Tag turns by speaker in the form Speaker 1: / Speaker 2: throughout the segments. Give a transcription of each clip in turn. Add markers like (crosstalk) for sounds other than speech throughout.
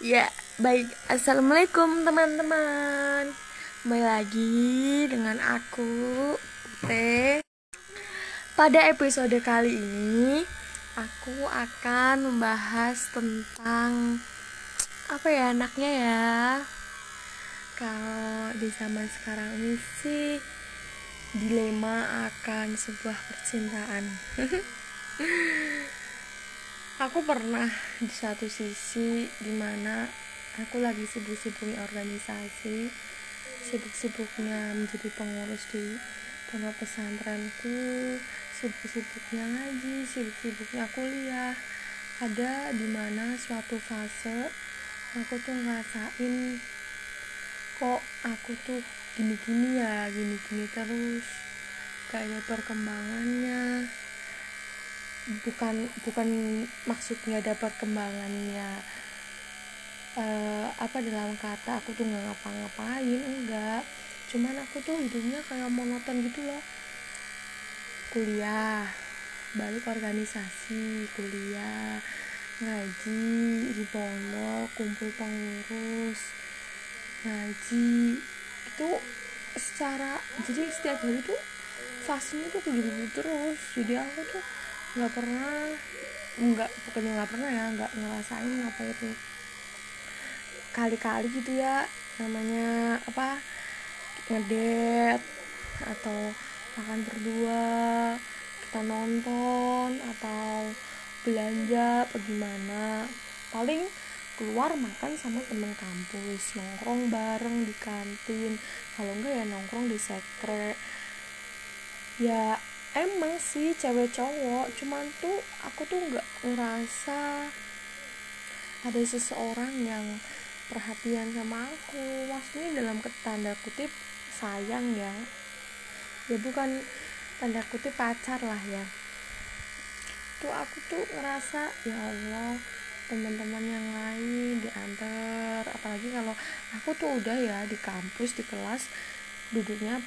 Speaker 1: Ya, baik. Assalamualaikum teman-teman. Kembali lagi dengan aku, Ute. Pada episode kali ini, aku akan membahas tentang apa ya anaknya ya. Kalau di zaman sekarang ini sih dilema akan sebuah percintaan. (laughs) aku pernah di satu sisi di mana aku lagi sibuk-sibuknya organisasi sibuk-sibuknya menjadi pengurus di pondok pesantrenku sibuk-sibuknya ngaji sibuk-sibuknya kuliah. Ada di mana suatu fase aku tuh ngerasain kok aku tuh gini-gini ya gini-gini terus gak ada perkembangannya bukan bukan maksudnya ada perkembangannya uh, apa dalam kata aku tuh nggak ngapa-ngapain enggak. Cuman aku tuh hidupnya kayak monoton gitu loh. Kuliah balik organisasi kuliah ngaji di pondok kumpul pengurus ngaji. Itu secara jadi setiap hari tuh fasenya tuh kayak gitu terus. Jadi aku tuh nggak pernah. Nggak bukannya nggak pernah ya nggak ngerasain apa itu. Kali-kali gitu ya namanya apa ngedet atau makan berdua kita nonton atau belanja apa gimana. Paling keluar makan sama temen kampus nongkrong bareng di kantin. Kalau enggak ya nongkrong di sekre. Ya emang sih cewek cowok cuman tuh aku tuh nggak ngerasa ada seseorang yang perhatian sama aku. Maksudnya dalam tanda kutip sayang ya. Ya bukan tanda kutip pacar lah ya. Tuh aku tuh ngerasa ya Allah teman-teman yang lain diantar. Apalagi kalau aku tuh udah ya di kampus di kelas duduknya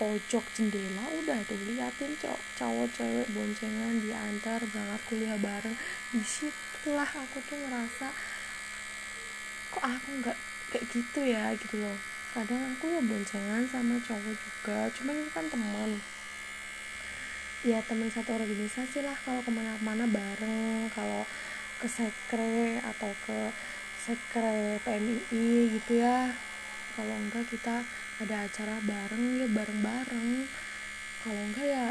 Speaker 1: pojok jendela udah tuh liatin cowok cowok cewek boncengan diantar berangkat kuliah bareng. Di situlah aku tuh ngerasa kok aku nggak kayak gitu ya gitu loh. Kadang aku ya boncengan sama cowok juga cuma itu kan temen. Ya temen satu organisasi lah kalau ke mana-mana bareng kalau ke sekre atau ke sekre PMI gitu ya. Kalau enggak kita ada acara bareng ya bareng-bareng. Kalau enggak ya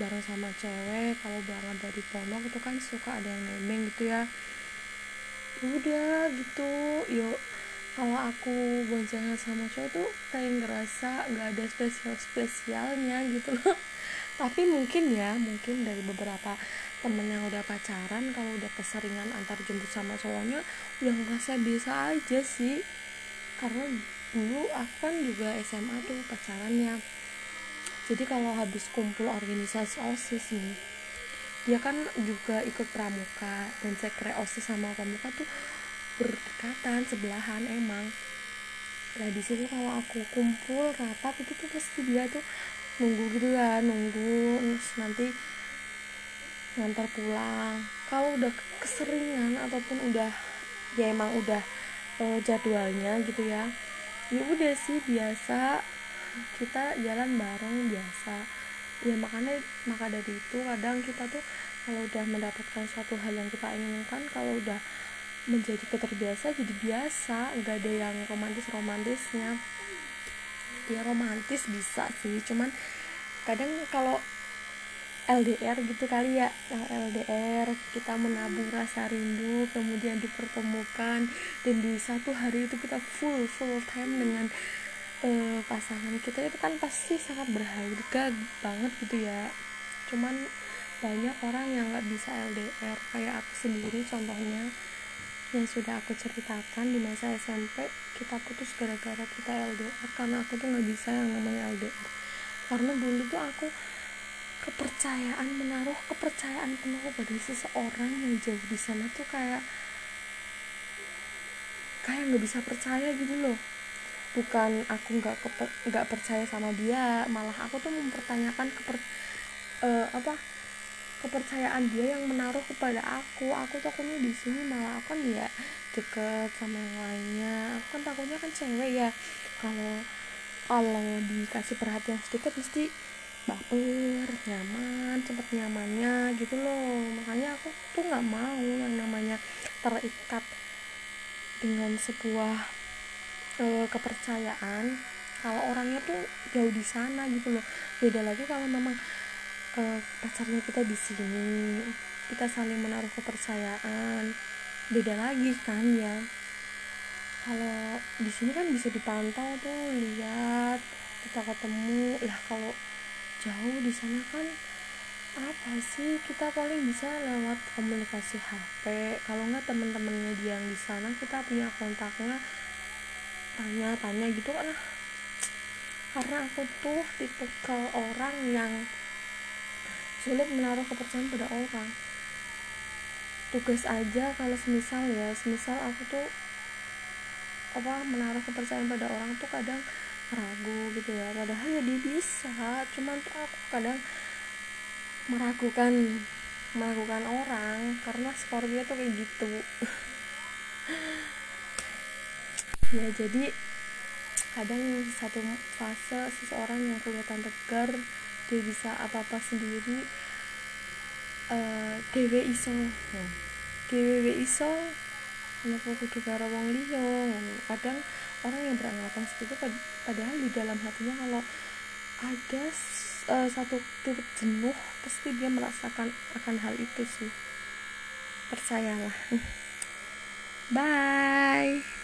Speaker 1: bareng sama cewek kalau berangkat dari pondok itu kan suka ada yang nemeng gitu ya. Udah gitu yuk kalau aku boncengan sama cowok tuh kayak ngerasa nggak ada spesial spesialnya gitu loh. (laughs) Tapi mungkin ya mungkin dari beberapa temen yang udah pacaran kalau udah keseringan antar jemput sama cowoknya udah ngerasa biasa aja sih. Karena dulu aku kan juga SMA tuh pacarannya. Jadi kalau habis kumpul organisasi osis nih dia kan juga ikut pramuka dan sekre osis sama pramuka tuh berdekatan sebelahan emang. Nah di situ kalau aku kumpul rapat itu tuh pasti dia tuh nunggu gitu ya nunggu nanti ngantar pulang. Kalau udah keseringan ataupun udah ya emang udah uh, jadwalnya gitu ya ya udah sih biasa. Kita jalan bareng biasa. Ya makanya maka dari itu kadang kita tuh kalau udah mendapatkan suatu hal yang kita inginkan kalau udah menjadi keterbiasa jadi biasa. Nggak ada yang romantis romantisnya ya romantis bisa sih. Cuman kadang kalau LDR gitu kali ya. LDR kita menabung rasa rindu kemudian dipertemukan dan di satu hari itu kita full full time dengan uh, pasangan kita. Itu kan pasti sangat berharga banget gitu ya. Cuman banyak orang yang nggak bisa LDR kayak aku sendiri contohnya yang sudah aku ceritakan di masa SMP kita putus gara-gara kita LDR karena aku tuh nggak bisa yang namanya LDR karena dulu tuh aku kepercayaan menaruh kepercayaan penuh pada seseorang yang jauh di sana tuh kayak kayak nggak bisa percaya gitu loh. Bukan aku nggak nggak percaya sama dia malah aku tuh mempertanyakan keper uh, apa kepercayaan dia yang menaruh kepada aku. Aku takutnya di sini malah aku kan ya deket sama yang lainnya. Aku kan takutnya kan cewek ya. Kalau kalau dikasih perhatian sedikit mesti baper nyaman cepet nyamannya gitu loh. Makanya aku tuh nggak mau yang namanya terikat dengan sebuah uh, kepercayaan kalau orangnya tuh jauh di sana gitu loh. Beda lagi kalau memang uh, pacarnya kita di sini kita saling menaruh kepercayaan. Beda lagi kan ya. Kalau di sini kan bisa dipantau tuh lihat kita ketemu. Lah kalau jauh di sana kan apa sih kita paling bisa lewat komunikasi HP kalau nggak temen-temennya dia yang di sana kita punya kontaknya tanya-tanya gitu kan. Karena aku tuh tipe ke orang yang sulit menaruh kepercayaan pada orang. Tugas aja kalau semisal ya semisal aku tuh apa menaruh kepercayaan pada orang tuh kadang ragu gitu ya. Padahal ya dia bisa. Cuman tuh aku kadang meragukan meragukan orang karena Scorpio tuh kayak gitu. (laughs) Ya jadi kadang satu fase seseorang yang kelihatan tegar dia bisa apa-apa sendiri uh, dewe iso. Hmm. dewe iso kenapa kudu karo wong liya. Kadang orang yang beranggapan seperti itu padahal di dalam hatinya kalau ada uh, satu titik jenuh pasti dia merasakan akan hal itu sih. Percayalah. (laughs) Bye